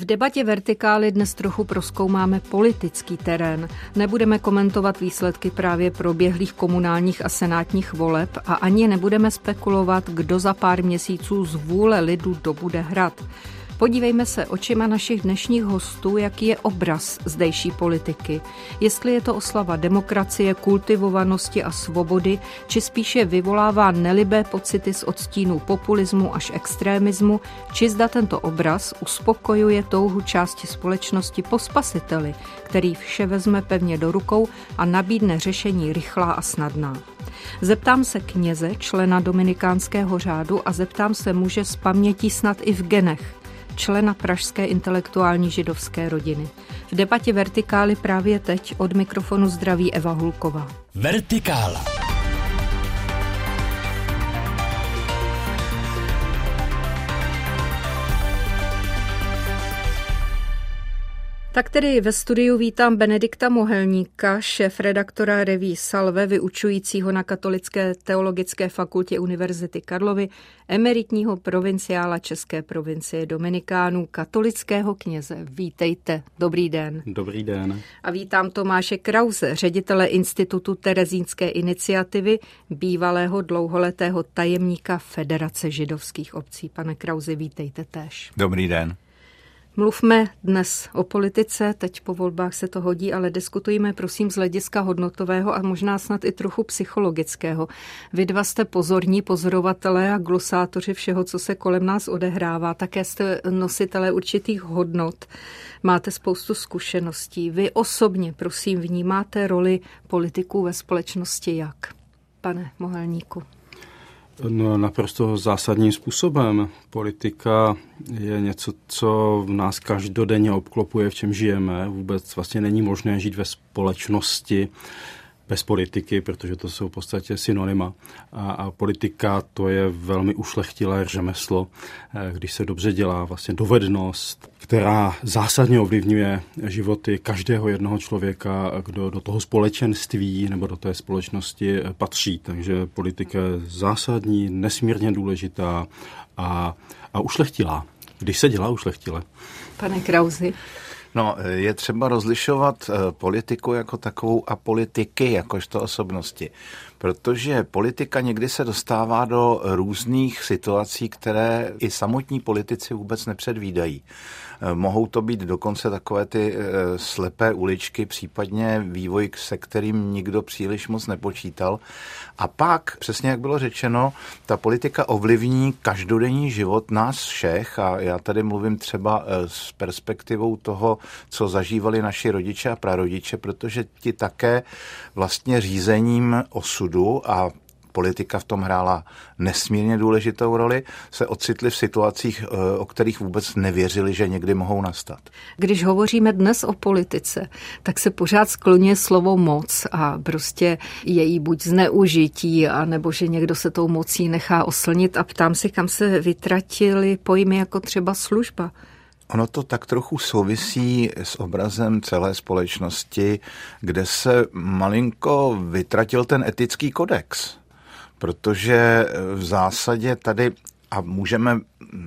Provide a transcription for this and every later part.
V debatě Vertikály dnes trochu proskoumáme politický terén. Nebudeme komentovat výsledky právě proběhlých komunálních a senátních voleb a ani nebudeme spekulovat, kdo za pár měsíců z vůle lidu dobude hrad. Podívejme se očima našich dnešních hostů, jaký je obraz zdejší politiky. Jestli je to oslava demokracie, kultivovanosti a svobody, či spíše vyvolává nelibé pocity z odstínů populismu až extrémismu, či zda tento obraz uspokojuje touhu části společnosti po spasiteli, který vše vezme pevně do rukou a nabídne řešení rychlá a snadná. Zeptám se kněze, člena dominikánského řádu a zeptám se muže z paměti snad i v genech, člena pražské intelektuální židovské rodiny. V debatě Vertikály právě teď od mikrofonu zdraví Eva Hulková. Vertikála. Tak tedy ve studiu vítám Benedikta Mohelníka, šéf redaktora reví Salve, vyučujícího na Katolické teologické fakultě Univerzity Karlovy, emeritního provinciála České provincie Dominikánů, katolického kněze. Vítejte, dobrý den. Dobrý den. A vítám Tomáše Krause, ředitele Institutu Terezínské iniciativy, bývalého dlouholetého tajemníka Federace židovských obcí. Pane Krause, vítejte též. Dobrý den. Mluvme dnes o politice, teď po volbách se to hodí, ale diskutujeme prosím z hlediska hodnotového a možná snad i trochu psychologického. Vy dva jste pozorní pozorovatelé a glosátoři všeho, co se kolem nás odehrává. Také jste nositelé určitých hodnot. Máte spoustu zkušeností. Vy osobně, prosím, vnímáte roli politiků ve společnosti jak? Pane Mohelníku. No, naprosto zásadním způsobem. Politika je něco, co v nás každodenně obklopuje, v čem žijeme. Vůbec vlastně není možné žít ve společnosti, bez politiky, protože to jsou v podstatě synonyma. A, a politika to je velmi ušlechtilé řemeslo, eh, když se dobře dělá, vlastně dovednost, která zásadně ovlivňuje životy každého jednoho člověka, kdo do toho společenství nebo do té společnosti eh, patří. Takže politika je zásadní, nesmírně důležitá a, a ušlechtilá, když se dělá ušlechtile. Pane Krauzi. No, je třeba rozlišovat eh, politiku jako takovou a politiky jakožto osobnosti. Protože politika někdy se dostává do různých situací, které i samotní politici vůbec nepředvídají. Mohou to být dokonce takové ty eh, slepé uličky, případně vývoj, se kterým nikdo příliš moc nepočítal. A pak, přesně jak bylo řečeno, ta politika ovlivní každodenní život nás všech a já tady mluvím třeba eh, s perspektivou toho, co zažívali naši rodiče a prarodiče, protože ti také vlastně řízením osudu a politika v tom hrála nesmírně důležitou roli, se ocitli v situacích, eh, o kterých vůbec nevěřili, že někdy mohou nastat. Když hovoříme dnes o politice, tak se pořád skloně slovo moc a prostě její buď zneužití, anebo že někdo se tou mocí nechá oslnit a ptám si, kam se vytratili pojmy jako třeba služba. Ono to tak trochu souvisí s obrazem celé společnosti, kde se malinko vytratil ten etický kodex protože v zásadě tady a můžeme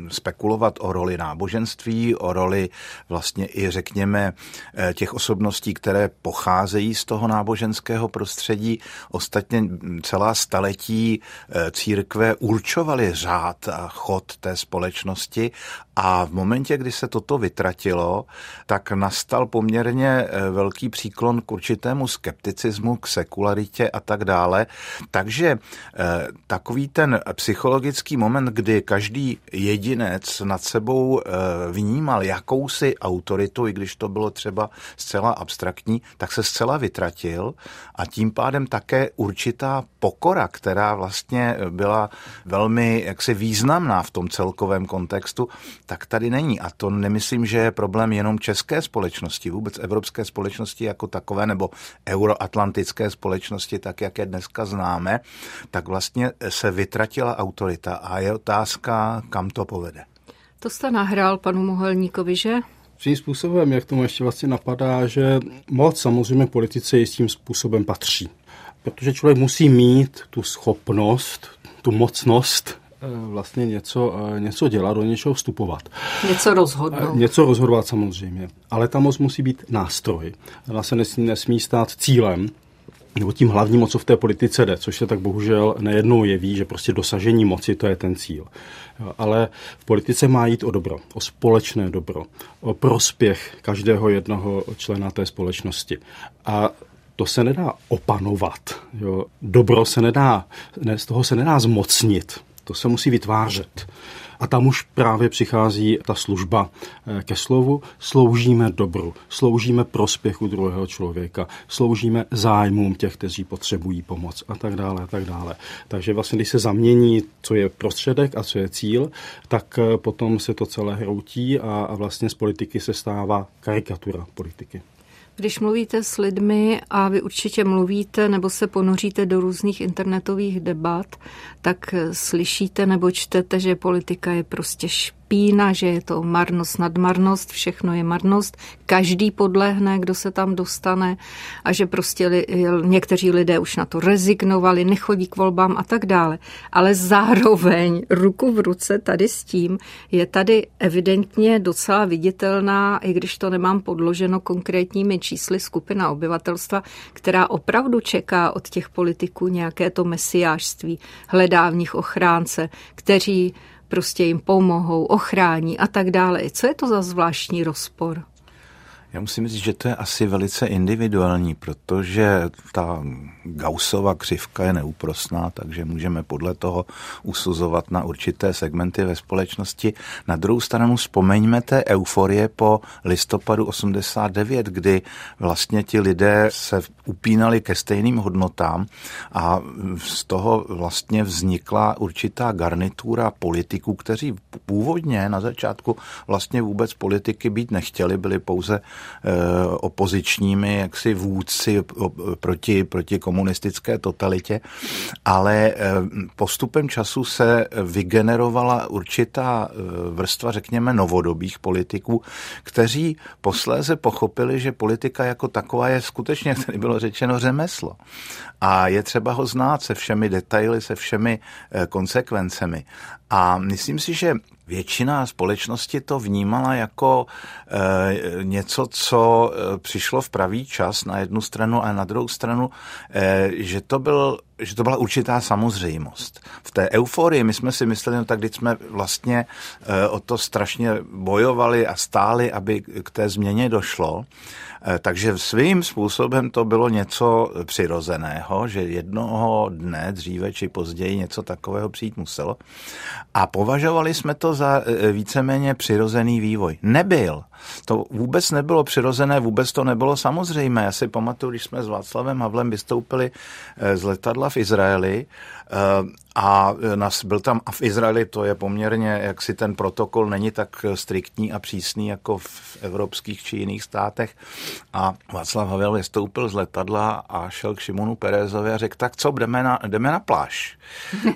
spekulovat o roli náboženství, o roli vlastně i řekněme eh, těch osobností, které pocházejí z toho náboženského prostředí. Ostatně celá staletí eh, církve určovaly řád a chod té společnosti a v momentě, kdy se toto vytratilo, tak nastal poměrně eh, velký příklon k určitému skepticismu, k sekularitě a tak dále. Takže takový ten psychologický moment, kdy každý jedinec nad sebou eh, vnímal jakousi autoritu, i když to bylo třeba zcela abstraktní, tak se zcela vytratil a tím pádem také určitá pokora, která vlastně byla velmi jaksi významná v tom celkovém kontextu, tak tady není. A to nemyslím, že je problém jenom české společnosti, vůbec evropské společnosti jako takové, nebo euroatlantické společnosti, tak jak je dneska známe, tak vlastně se vytratila autorita a je otázka, kam to povede. To jste nahrál panu Mohelníkovi, že? Svým způsobem, jak tomu ještě vlastně napadá, že moc samozřejmě politice jistým způsobem patří. Protože člověk musí mít tu schopnost, tu mocnost vlastně něco, něco dělat, do něčeho vstupovat. Něco rozhodnout. Něco rozhodovat samozřejmě, ale ta moc musí být nástroj. Ona se nesmí, nesmí stát cílem, nebo tím hlavním, o co v té politice jde, což se tak bohužel nejednou jeví, že prostě dosažení moci to je ten cíl. Ale v politice má jít o dobro, o společné dobro, o prospěch každého jednoho člena té společnosti. A to se nedá opanovat. Jo. Dobro se nedá, ne, z toho se nedá zmocnit. To se musí vytvářet. A tam už právě přichází ta služba eh, ke slovu. Sloužíme dobru, sloužíme prospěchu druhého člověka, sloužíme zájmům těch, kteří potřebují pomoc a tak dále a tak dále. Takže vlastně, když se zamění, co je prostředek a co je cíl, tak eh, potom se to celé hroutí a, a vlastně z politiky se stává karikatura politiky. Když mluvíte s lidmi a vy určitě mluvíte nebo se ponoříte do různých internetových debat, tak slyšíte nebo čtete, že politika je prostě špatná špína, že je to marnost nad marnost, všechno je marnost, každý podlehne, kdo se tam dostane a že prostě li, někteří lidé už na to rezignovali, nechodí k volbám a tak dále. Ale zároveň ruku v ruce tady s tím je tady evidentně docela viditelná, i když to nemám podloženo konkrétními čísly, skupina obyvatelstva, která opravdu čeká od těch politiků nějaké to mesiářství, hledá v nich ochránce, kteří prostě jim pomohou, ochrání a tak dále. Co je to za zvláštní rozpor? Já musím říct, že to je asi velice individuální, protože ta Gaussova křivka je neúprosná, takže můžeme podle toho usuzovat na určité segmenty ve společnosti. Na druhou stranu vzpomeňme té euforie po listopadu 89, kdy vlastně ti lidé se upínali ke stejným hodnotám a z toho vlastně vznikla určitá garnitura politiků, kteří původně na začátku vlastně vůbec politiky být nechtěli, byli pouze opozičními jaksi vůdci proti, proti komunistické totalitě, ale eh, postupem času se vygenerovala určitá eh, vrstva, řekněme, novodobých politiků, kteří posléze pochopili, že politika jako taková je skutečně, jak tady bylo řečeno, řemeslo. A je třeba ho znát se všemi detaily, se všemi eh, konsekvencemi. A myslím si, že většina společnosti to vnímala jako e, něco, co e, přišlo v pravý čas na jednu stranu a na druhou stranu, e, že to byl že to byla určitá samozřejmost. V té euforii my jsme si mysleli, no tak když jsme vlastně e, o to strašně bojovali a stáli, aby k té změně došlo, takže svým způsobem to bylo něco přirozeného, že jednoho dne, dříve či později, něco takového přijít muselo. A považovali jsme to za e, víceméně přirozený vývoj. Nebyl. To vůbec nebylo přirozené, vůbec to nebylo samozřejmé. Já si pamatuju, když jsme s Václavem Havlem vystoupili z letadla v Izraeli Eh, a nas, byl tam a v Izraeli to je poměrně, jak si ten protokol není tak striktní a přísný jako v evropských či jiných státech. A Václav Havel vystoupil z letadla a šel k Šimonu Perezovi a řekl, tak co, jdeme na, jdeme na pláž.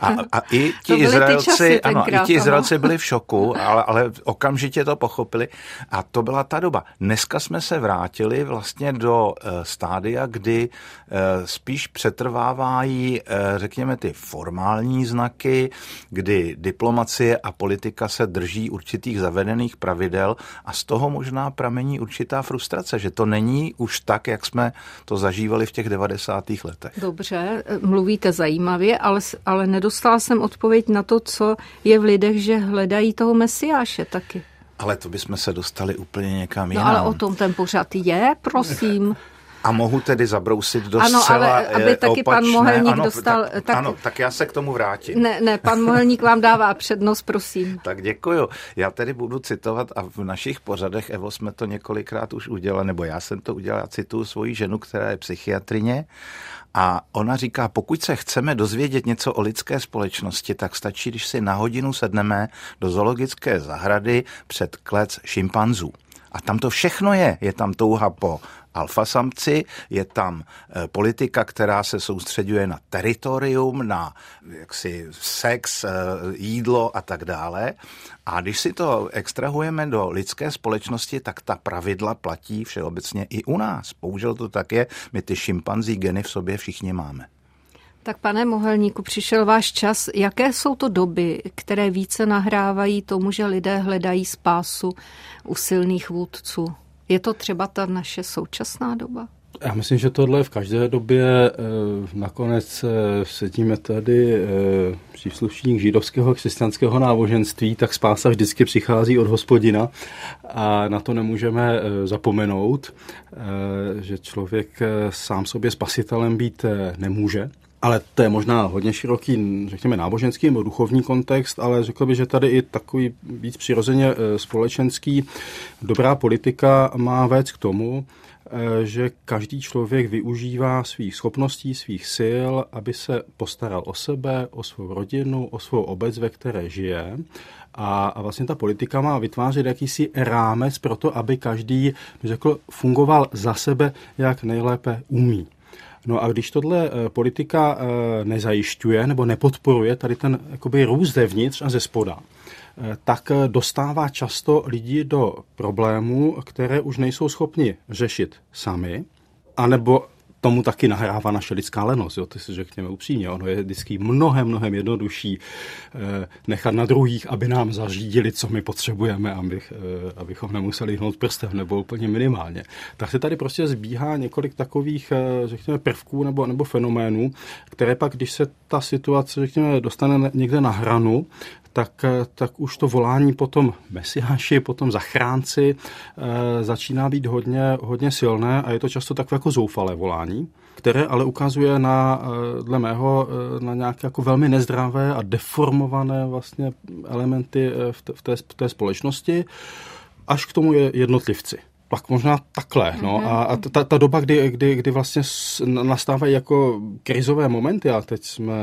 A, a i ti Izraelci, ano, i ti Izraelci byli v šoku, ale, ale okamžitě to pochopili. A to byla ta doba. Dneska jsme se vrátili vlastně do uh, stádia, kdy uh, spíš přetrvávají, uh, řekněme, ty formální znaky, kdy diplomacie a politika se drží určitých zavedených pravidel a z toho možná pramení určitá frustrace, že to není už tak, jak jsme to zažívali v těch 90. letech. Dobře, mluvíte zajímavě, ale, ale nedostala jsem odpověď na to, co je v lidech, že hledají toho mesiáše taky. Ale to bychom se dostali úplně někam jinam. No ale o tom ten pořad je, prosím. A mohu tedy zabrousit do ano, zcela ale aby taky opačné. pan Mohelník ano, dostal... Tak, tak, ano, tak já se k tomu vrátím. Ne, ne, pan Mohelník vám dává přednost, prosím. tak děkuju. Já tedy budu citovat a v našich pořadech, Evo, jsme to několikrát už udělali, nebo já jsem to udělal, já cituju svoji ženu, která je psychiatrině a ona říká, pokud se chceme dozvědět něco o lidské společnosti, tak stačí, když si na hodinu sedneme do zoologické zahrady před klec šimpanzů. A tam to všechno je. Je tam touha po alfasamci, je tam eh, politika, která se soustředuje na teritorium, na jaksi sex, eh, jídlo a tak dále. A když si to extrahujeme do lidské společnosti, tak ta pravidla platí všeobecně i u nás. Bohužel to tak je, my ty šimpanzí geny v sobě všichni máme. Tak pane Mohelníku, přišel váš čas. Jaké jsou to doby, které více nahrávají tomu, že lidé hledají spásu u silných vůdců? Je to třeba ta naše současná doba? Já myslím, že tohle v každé době eh, nakonec eh, sedíme tady eh, příslušník židovského křesťanského náboženství, tak spása vždycky přichází od hospodina a na to nemůžeme zapomenout, že člověk sám sobě spasitelem být nemůže. Ale to je možná hodně široký, řekněme, náboženský nebo duchovní kontext, ale řekl bych, že tady i takový víc přirozeně společenský dobrá politika má vést k tomu, Eh, že každý člověk využívá svých schopností, svých sil, aby se postaral o sebe, o svou rodinu, o svou obec, ve které žije. A, a vlastně ta politika má vytvářet jakýsi rámec pro to, aby každý řekl, fungoval za sebe, jak nejlépe umí. No a když tohle eh, politika eh, nezajišťuje nebo nepodporuje tady ten jakoby růst zevnitř a ze spoda, Eh, tak dostává často lidi do problémů, které už nejsou schopni řešit sami, anebo tomu taky nahrává naše lidská lenost, jo, to si řekněme upřímně. Ono je vždycky mnohem, mnohem jednodušší eh, nechat na druhých, aby nám zařídili, co my potřebujeme, abych, eh, abychom nemuseli hnout prstem nebo úplně minimálně. Tak se tady prostě zbíhá několik takových, eh, řekněme, prvků nebo, nebo fenoménů, které pak, když se ta situace, řekněme, dostane někde na hranu, tak, tak už to volání potom mesiáši, potom zachránci e, začíná být hodně, hodně silné a je to často takové jako zoufalé volání, které ale ukazuje na, e, dle mého, na nějaké jako velmi nezdravé a deformované vlastně elementy v té, v té, v té společnosti, až k tomu je jednotlivci pak možná takhle. No. Mm-hmm. A, ta, ta doba, kdy, kdy, kdy vlastně nastávají jako krizové momenty, a teď jsme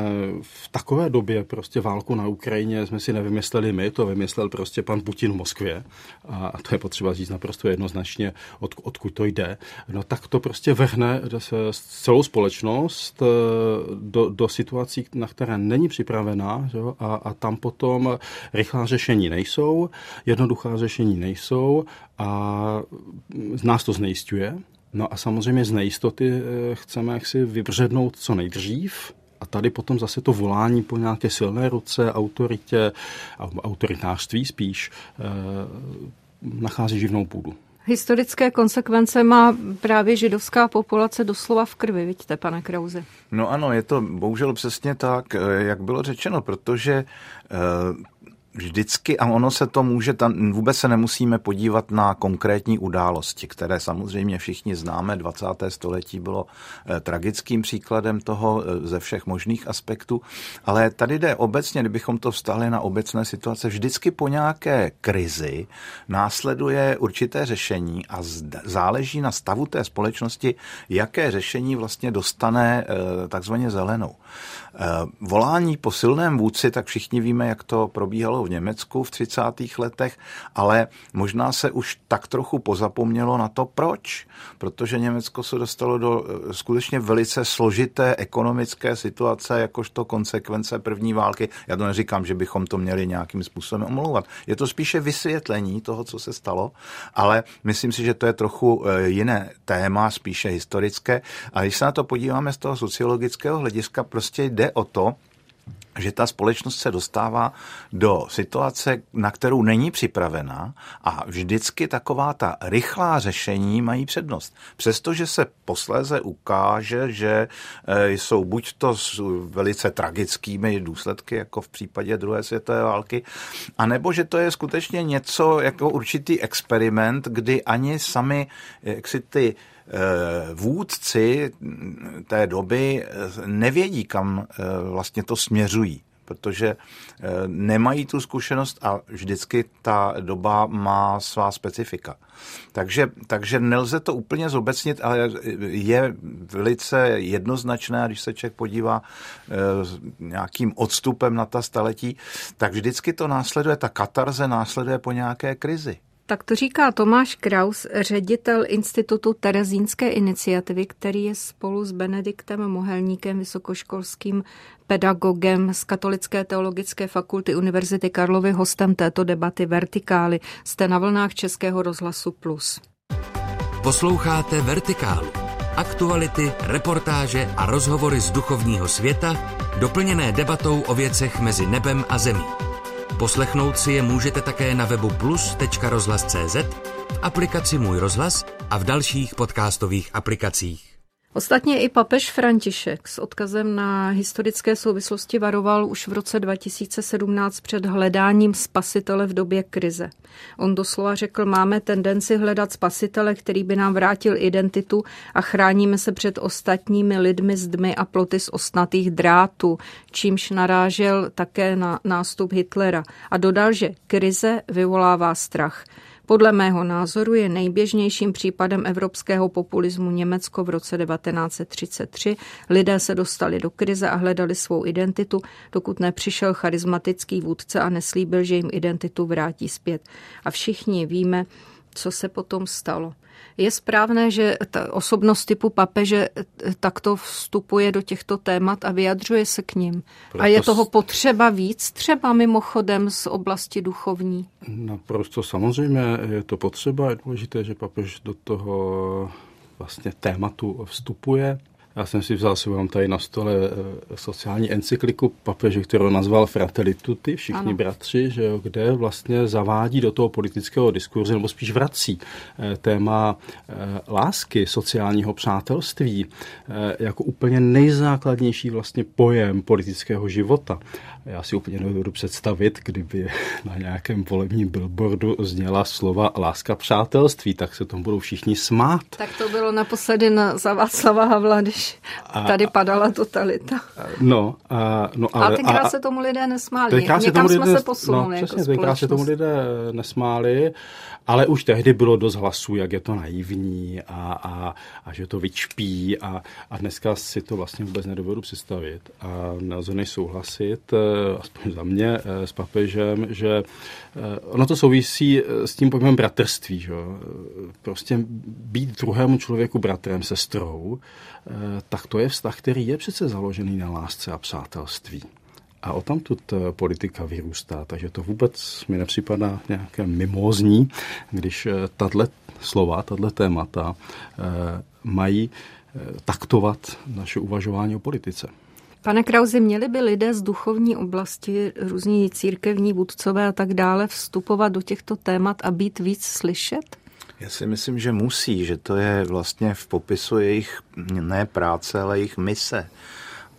v takové době prostě válku na Ukrajině jsme si nevymysleli my, to vymyslel prostě pan Putin v Moskvě. A, a to je potřeba říct naprosto jednoznačně, od, odkud to jde. No tak to prostě vrhne celou společnost eh, do, do situací, na které není připravená že? A, a tam potom rychlá řešení nejsou, jednoduchá řešení nejsou a z nás to znejistuje. No a samozřejmě z nejistoty eh, chceme jaksi vybřednout co nejdřív, a tady potom zase to volání po nějaké silné ruce, autoritě, autoritářství spíš, eh, nachází živnou půdu. Historické konsekvence má právě židovská populace doslova v krvi, vidíte, pane Krauze? No ano, je to bohužel přesně tak, eh, jak bylo řečeno, protože vždycky, a ono se to může, tam vůbec se nemusíme podívat na konkrétní události, které samozřejmě všichni známe. 20. století bylo eh, tragickým příkladem toho eh, ze všech možných aspektů, ale tady jde obecně, kdybychom to vstali na obecné situace, vždycky po nějaké krizi následuje určité řešení a záleží na stavu té společnosti, jaké řešení vlastně dostane eh, takzvaně zelenou. Volání po silném vůdci, tak všichni víme, jak to probíhalo v Německu v 30. letech, ale možná se už tak trochu pozapomnělo na to, proč. Protože Německo se dostalo do eh, skutečně velice složité ekonomické situace, jakožto konsekvence první války. Já to neříkám, že bychom to měli nějakým způsobem omlouvat. Je to spíše vysvětlení toho, co se stalo, ale myslím si, že to je trochu eh, jiné téma, spíše historické. A když se na to podíváme z toho sociologického hlediska, prostě jde o to, že ta společnost se dostává do situace, na kterou není připravená a vždycky taková ta rychlá řešení mají přednost. Přestože se posléze ukáže, že eh, jsou buď to s velice tragickými důsledky, jako v případě druhé světové války, anebo že to je skutečně něco jako určitý experiment, kdy ani sami jak si ty Eh, vůdci té doby eh, nevědí, kam eh, vlastně to směřují protože nemají tu zkušenost a vždycky ta doba má svá specifika. Takže, takže nelze to úplně zobecnit, ale je velice jednoznačné, když se člověk podívá nějakým odstupem na ta staletí, tak vždycky to následuje, ta katarze následuje po nějaké krizi. Tak to říká Tomáš Kraus, ředitel Institutu Terezínské iniciativy, který je spolu s Benediktem Mohelníkem, vysokoškolským pedagogem z Katolické teologické fakulty Univerzity Karlovy hostem této debaty Vertikály. Jste na vlnách Českého rozhlasu Plus. Posloucháte Vertikálu. Aktuality, reportáže a rozhovory z duchovního světa, doplněné debatou o věcech mezi nebem a zemí. Poslechnout si je můžete také na webu plus.rozhlas.cz, v aplikaci Můj rozhlas a v dalších podcastových aplikacích. Ostatně i papež František s odkazem na historické souvislosti varoval už v roce 2017 před hledáním spasitele v době krize. On doslova řekl, máme tendenci hledat spasitele, který by nám vrátil identitu a chráníme se před ostatními lidmi z dmy a ploty z osnatých drátů, čímž narážel také na nástup Hitlera a dodal, že krize vyvolává strach. Podle mého názoru je nejběžnějším případem evropského populismu Německo v roce 1933. Lidé se dostali do krize a hledali svou identitu, dokud nepřišel charismatický vůdce a neslíbil, že jim identitu vrátí zpět. A všichni víme, co se potom stalo. Je správné, že ta osobnost typu papeže takto vstupuje do těchto témat a vyjadřuje se k ním. Proto a je toho potřeba víc, třeba mimochodem z oblasti duchovní? Naprosto samozřejmě je to potřeba. Je důležité, že papež do toho vlastně tématu vstupuje. Já jsem si vzal si vám tady na stole eh, sociální encykliku papeže, kterou nazval Fratelli Tutti, všichni ano. bratři, že jo, kde vlastně zavádí do toho politického diskurzu, nebo spíš vrací eh, téma eh, lásky, sociálního přátelství jako úplně nejzákladnější vlastně pojem politického života. Já si úplně nebudu představit, kdyby na nějakém volebním billboardu zněla slova láska přátelství, tak se tomu budou všichni smát. Tak to bylo naposledy na, za Václava Havla, když a, tady padala totalita. No, a, no ale, a tenkrát a, se tomu lidé nesmáli. Někam se tomu jsme lidé, se posunuli. No, přesně, jako tenkrát se tomu lidé nesmáli, ale už tehdy bylo dost hlasů, jak je to naivní a, a, a že to vyčpí a, a dneska si to vlastně vůbec nedovedu představit. A nelze než souhlasit, eh, aspoň za mě, eh, s papežem, že eh, ono to souvisí s tím pojmem bratrství. Že? Prostě být druhému člověku bratrem, sestrou, tak to je vztah, který je přece založený na lásce a přátelství. A o tamtud eh, politika vyrůstá, takže to vůbec mi nepřipadá nějaké mimózní, když eh, tato slova, tato témata eh, mají taktovat naše uvažování o politice. Pane Krauzi, měli by lidé z duchovní oblasti, různí církevní vůdcové a tak dále vstupovat do těchto témat a být víc slyšet? Já si myslím, že musí, že to je vlastně v popisu jejich ne práce, ale jejich mise.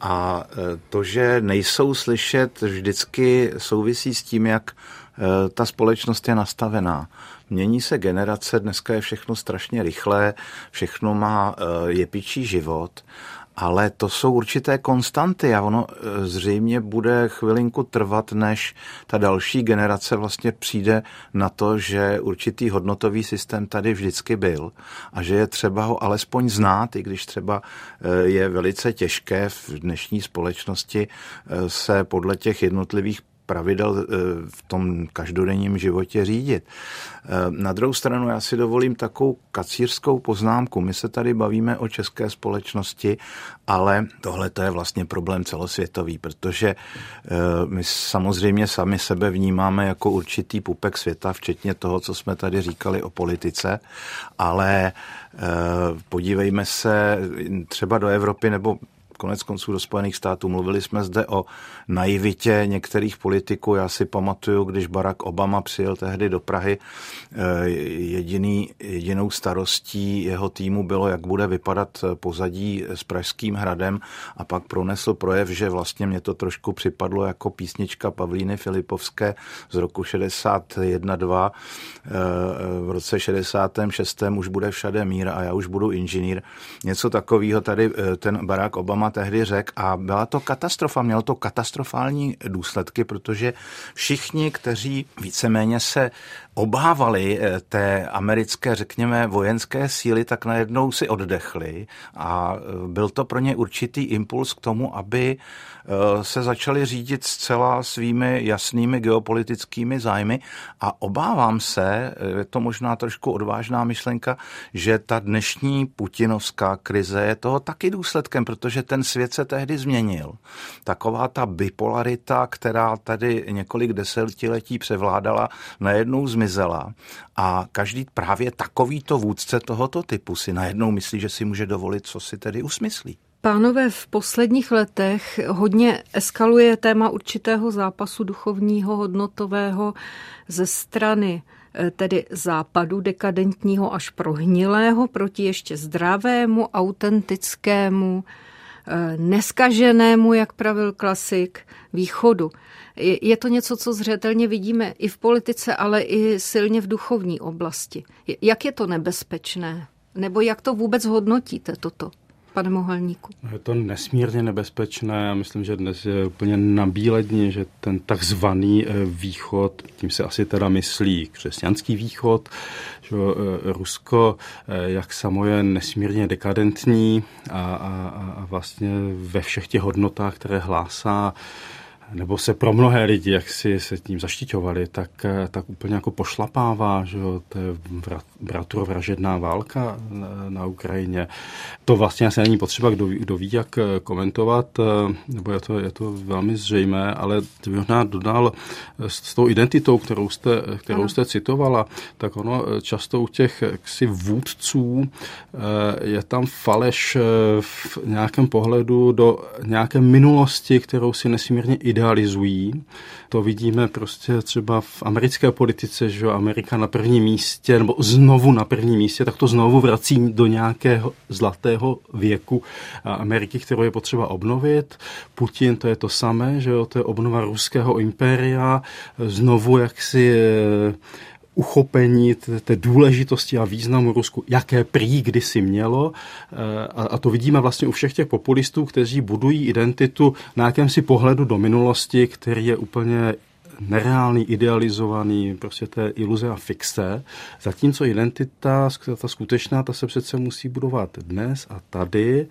A e, to, že nejsou slyšet, vždycky souvisí s tím, jak e, ta společnost je nastavená. Mění se generace, dneska je všechno strašně rychlé, všechno má e, jepičí život ale to jsou určité konstanty a ono e, zřejmě bude chvilinku trvat, než ta další generace vlastně přijde na to, že určitý hodnotový systém tady vždycky byl a že je třeba ho alespoň znát, i když třeba e, je velice těžké v dnešní společnosti e, se podle těch jednotlivých pravidel eh, v tom každodenním životě řídit. Eh, na druhou stranu já si dovolím takovou kacířskou poznámku. My se tady bavíme o české společnosti, ale tohle to je vlastně problém celosvětový, protože eh, my samozřejmě sami sebe vnímáme jako určitý pupek světa, včetně toho, co jsme tady říkali o politice, ale podívejme se třeba do Evropy nebo konec konců do Spojených států. Mluvili jsme zde o naivitě některých politiků. Já si pamatuju, když Barack Obama přijel tehdy do Prahy, eh, jediný, jedinou starostí jeho týmu bylo, jak bude vypadat pozadí s Pražským hradem a pak pronesl projev, že vlastně mě to trošku připadlo jako písnička Pavlíny Filipovské z roku 61-2. Eh, v roce 66. už bude všade mír a já už budu inženýr. Něco takového tady eh, ten Barack Obama Obama tehdy řekl a byla to katastrofa, mělo to katastrofální důsledky, protože všichni, kteří víceméně se obávali eh, té americké, řekněme, vojenské síly, tak najednou si oddechli a eh, byl to pro ně určitý impuls k tomu, aby se začali řídit zcela svými jasnými geopolitickými zájmy a obávám se, je to možná trošku odvážná myšlenka, že ta dnešní putinovská krize je toho taky důsledkem, protože ten svět se tehdy změnil. Taková ta bipolarita, která tady několik desetiletí převládala, najednou zmizela a každý právě takovýto vůdce tohoto typu si najednou myslí, že si může dovolit, co si tedy usmyslí. Pánové, v posledních letech hodně eskaluje téma určitého zápasu duchovního, hodnotového ze strany eh, tedy západu dekadentního až prohnilého proti ještě zdravému, autentickému, eh, neskaženému, jak pravil klasik, východu. Je to něco, co zřetelně vidíme i v politice, ale i silně v duchovní oblasti. Jak je to nebezpečné? Nebo jak to vůbec hodnotíte toto? Pane Mohelníku? Je to nesmírně nebezpečné. Já myslím, že dnes je úplně nabíledně, že ten takzvaný eh, východ, tím se asi teda myslí křesťanský východ, že eh, Rusko, eh, jak samo je nesmírně dekadentní a, a, a vlastně ve všech těch hodnotách, které hlásá, nebo se pro mnohé lidi, jak si se tím zaštiťovali, tak, tak úplně jako pošlapává, že jo, to je bratrovražedná válka na, na Ukrajině. To vlastně asi není potřeba, kdo, kdo ví, jak komentovat, nebo je to, je to velmi zřejmé, ale možná dodal s tou identitou, kterou jste, kterou jste citovala, tak ono často u těch ksi vůdců eh, je tam faleš eh, v nějakém pohledu do nějaké minulosti, kterou si nesmírně idealizují. To vidíme prostě třeba v americké politice, že Amerika na prvním místě, nebo znovu na prvním místě, tak to znovu vrací do nějakého zlatého věku Ameriky, kterou je potřeba obnovit. Putin to je to samé, že jo, to je obnova ruského impéria, znovu jaksi uchopení té důležitosti a významu Rusku, jaké prý kdysi mělo. Eh, a to vidíme vlastně u všech těch populistů, kteří budují identitu na jakémsi pohledu do minulosti, který je úplně nereálný, idealizovaný, prostě té iluze a fixe, zatímco identita, ta skutečná, ta se přece musí budovat dnes a tady,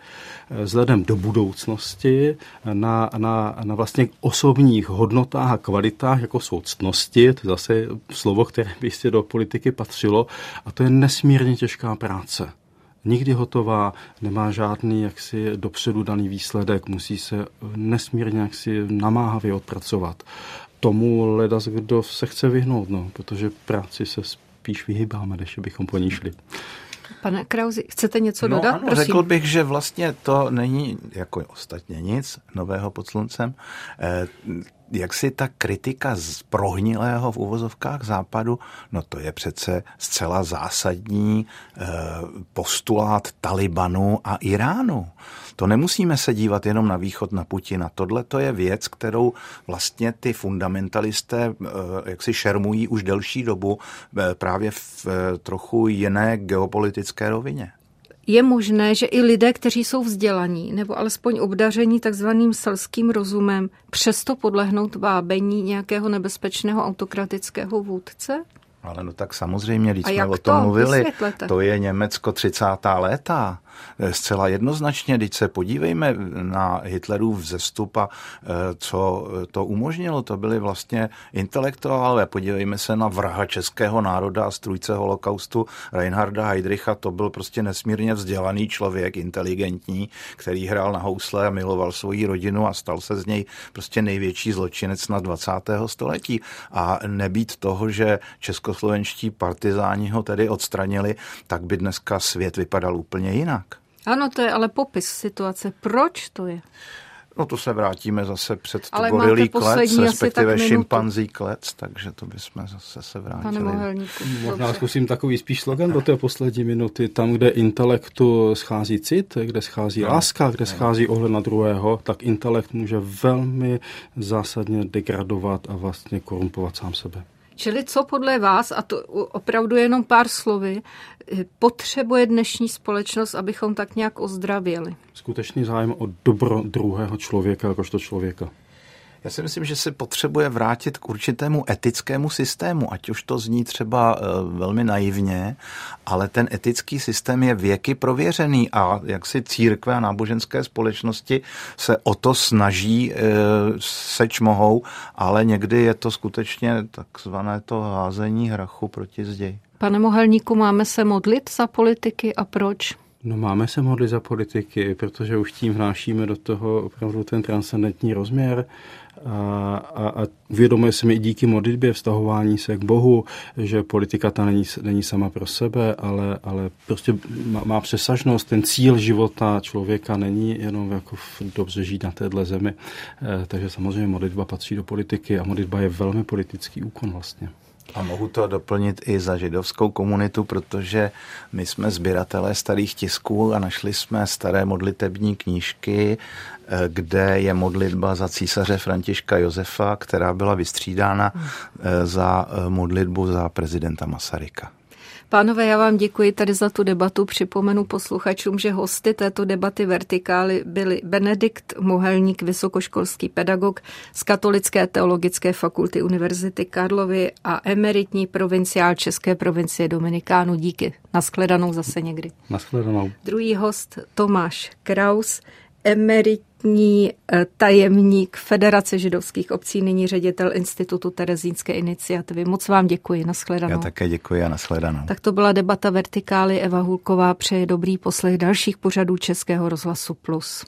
eh, vzhledem do budoucnosti, na, na, na vlastně osobních hodnotách a kvalitách, jako jsou ctnosti, to je zase slovo, které by jistě do politiky patřilo, a to je nesmírně těžká práce. Nikdy hotová, nemá žádný jaksi dopředu daný výsledek, musí se nesmírně jaksi namáhavě odpracovat tomu leda, kdo se chce vyhnout, no, protože práci se spíš vyhybáme, než bychom po ní šli. Pane Krauzi, chcete něco no, dodat? Ano, řekl bych, že vlastně to není jako ostatně nic nového pod sluncem. Eh, jak si ta kritika z prohnilého v uvozovkách západu, no to je přece zcela zásadní eh, postulát Talibanu a Iránu. To nemusíme se dívat jenom na východ, na Putina. Tohle to je věc, kterou vlastně ty fundamentalisté eh, jak si šermují už delší dobu eh, právě v trochu jiné geopolitické rovině je možné, že i lidé, kteří jsou vzdělaní nebo alespoň obdaření takzvaným selským rozumem, přesto podlehnout vábení nějakého nebezpečného autokratického vůdce? Ale no tak samozřejmě, když jsme o tom mluvili, Vysvětlete. to je Německo 30. léta. Eh, zcela jednoznačně, když se podívejme na Hitlerův vzestup a eh, co to umožnilo, to byly vlastně intelektuálové. Podívejme se na vraha českého národa a strůjce holokaustu Reinharda Heydricha, to byl prostě nesmírně vzdělaný člověk, inteligentní, který hrál na housle a miloval svoji rodinu a stal se z něj prostě největší zločinec na 20. století. A nebýt toho, že českoslovenští partizáni ho tedy odstranili, tak by dneska svět vypadal úplně jinak. Ano, to je ale popis situace. Proč to je? No to se vrátíme zase před to gorilý klec, respektive šimpanzí klec, takže to bychom zase se vrátili. Pane Možná zkusím takový spíš slogan do té poslední minuty. Tam, kde intelektu schází cit, kde schází no. láska, kde no. schází ohled na druhého, tak intelekt může velmi zásadně degradovat a vlastně korumpovat sám sebe. Čili co podle vás, a to opravdu jenom pár slovy, potřebuje dnešní společnost, abychom tak nějak ozdravěli? Skutečný zájem o dobro druhého člověka jakožto člověka. Já si myslím, že se potřebuje vrátit k určitému etickému systému, ať už to zní třeba eh, velmi naivně, ale ten etický systém je věky prověřený a jak si církve a náboženské společnosti se o to snaží, eh, seč mohou, ale někdy je to skutečně takzvané to házení hrachu proti zdi. Pane Mohelníku, máme se modlit za politiky a proč? No máme se modlit za politiky, protože už tím vnášíme do toho opravdu ten transcendentní rozměr a, a, a uvědomuje se mi i díky modlitbě vztahování se k Bohu, že politika ta není, není sama pro sebe, ale, ale prostě má, má přesažnost. Ten cíl života člověka není jenom jako dobře žít na téhle zemi. E, takže samozřejmě modlitba patří do politiky a modlitba je velmi politický úkon vlastně. A mohu to doplnit i za židovskou komunitu, protože my jsme sběratelé starých tisků a našli jsme staré modlitební knížky, eh, kde je modlitba za císaře Františka Josefa, která byla vystřídána eh, za eh, modlitbu za prezidenta Masaryka. Pánové, já vám děkuji tady za tu debatu. Připomenu posluchačům, že hosty této debaty vertikály byli Benedikt Mohelník, vysokoškolský pedagog z Katolické teologické fakulty Univerzity Karlovy a emeritní provinciál České provincie Dominikánu. Díky. Naschledanou zase někdy. Naschledanou. Druhý host Tomáš Kraus, emeritní eh, tajemník Federace židovských obcí, nyní ředitel Institutu Terezínské iniciativy. Moc vám děkuji, nashledanou. Já také děkuji a nashledanou. Tak to byla debata Vertikály. Eva Hulková přeje dobrý poslech dalších pořadů Českého rozhlasu Plus.